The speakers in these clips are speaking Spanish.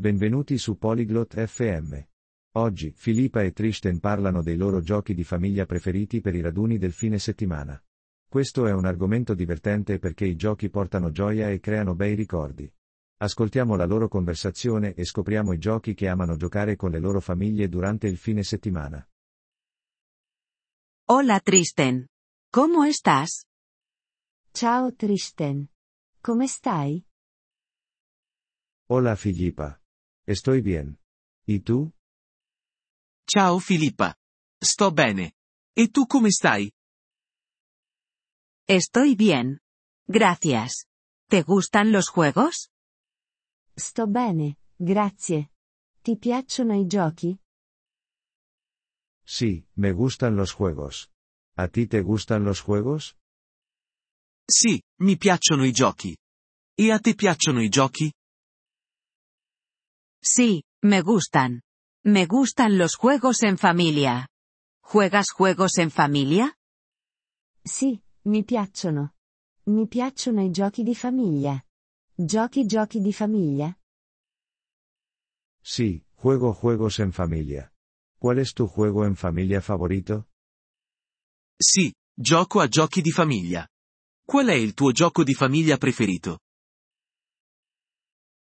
Benvenuti su Polyglot FM. Oggi, Filippa e Tristan parlano dei loro giochi di famiglia preferiti per i raduni del fine settimana. Questo è un argomento divertente perché i giochi portano gioia e creano bei ricordi. Ascoltiamo la loro conversazione e scopriamo i giochi che amano giocare con le loro famiglie durante il fine settimana. Hola Tristan. ¿Cómo estás? Ciao Tristan. Come stai? Hola Filippa. Estoy bien. ¿Y tú? Ciao Filippa. Sto bene. E tu come stai? Estoy bien. Gracias. ¿Te gustan los juegos? Sto bene, grazie. Ti piacciono i giochi? Sí, me gustan los juegos. ¿A ti te gustan los juegos? Sì, mi piacciono i giochi. E a te piacciono i giochi? Sí, me gustan. Me gustan los juegos en familia. ¿Juegas juegos en familia? Sì, mi piacciono. Mi piacciono i giochi di famiglia. Giochi giochi di famiglia? Sí, juego juegos en familia. ¿Cuál es tu juego en familia favorito? Sì, gioco a giochi di famiglia. Qual è il tuo gioco di famiglia preferito?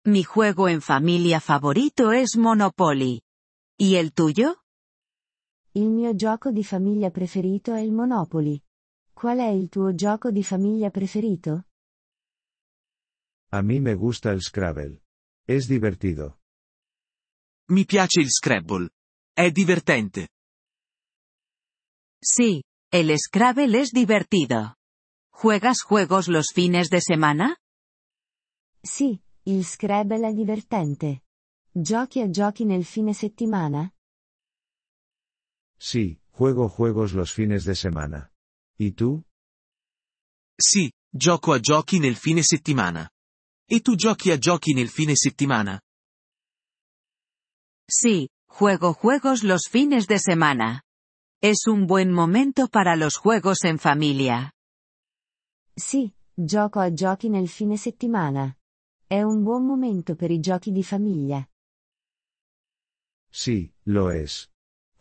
Mi juego en familia favorito es Monopoly. ¿Y el tuyo? Il mio gioco di famiglia preferito è il Monopoly. Qual è il tuo gioco di famiglia preferito? A mí me gusta el Scrabble. Es divertido. Mi piace il Scrabble. È divertente. Sí, el Scrabble es divertido. ¿Juegas juegos los fines de semana? Sì, il Scrabble è divertente. Giochi a giochi nel fine settimana? Sí, juego juegos los fines de semana. ¿Y tú? Sì, gioco a giochi nel fine settimana. E tu giochi a giochi nel fine settimana? Sí, juego juegos los fines de semana. Es un buen momento para los juegos en familia. Sì, gioco a giochi nel fine settimana. È un buon momento per i giochi di famiglia. Sí, lo es.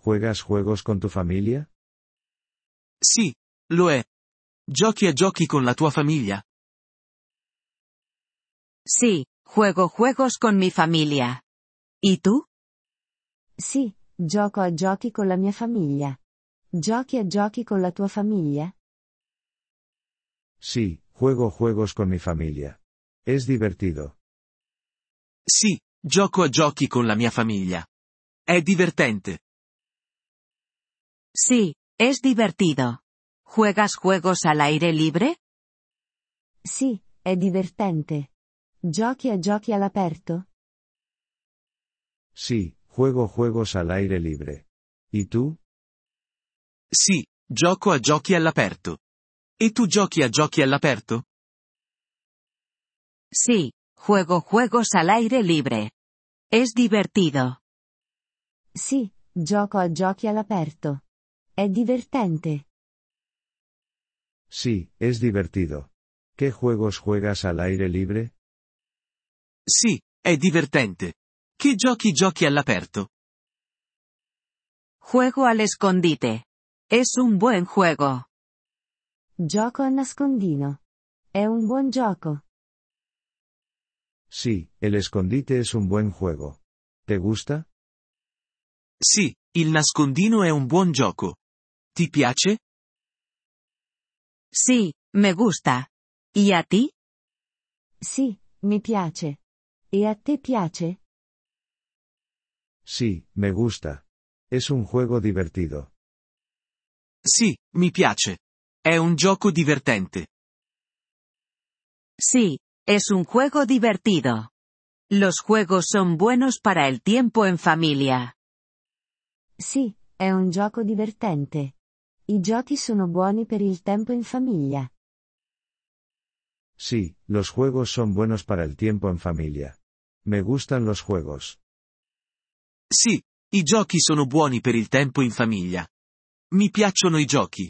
¿Juegas juegos con tu familia? Sì, lo è. Giochi a giochi con la tua famiglia? Sí, juego juegos con mi familia. ¿Y tú? Sì, gioco a giochi con la mia famiglia. Giochi a giochi con la tua famiglia? Sí, juego juegos con mi familia. Es divertido. Sì, gioco a giochi con la mia famiglia. È divertente. Sí, es divertido. ¿Juegas juegos al aire libre? Sì, è divertente. Giochi a giochi all'aperto? Sí, juego juegos al aire libre. ¿Y tú? Sì, gioco a giochi all'aperto. E tu giochi a giochi all'aperto? Sí, juego juegos al aire libre. Es divertido. Sì, gioco a giochi all'aperto. È divertente. Sí, es divertido. ¿Qué juegos juegas al aire libre? Sì, è divertente. Che giochi giochi all'aperto? Juego al escondite. Es un buen juego. Gioco a nascondino. È un buon gioco. Sí, el escondite es un buen juego. ¿Te gusta? Sì, il nascondino è un buon gioco. Ti piace? Sí, me gusta. ¿Y a ti? Sì, mi piace. E a te piace? Sí, me gusta. Es un juego divertido. Sì, mi piace. È un gioco divertente. Sí, es un juego divertido. Los juegos son buenos para el tiempo en familia. Sì, è un gioco divertente. I giochi sono buoni per il tempo in famiglia. Sí, los juegos son buenos para el tiempo en familia. Me gustan los juegos. Sì, i giochi sono buoni per il tempo in famiglia. Mi piacciono i giochi.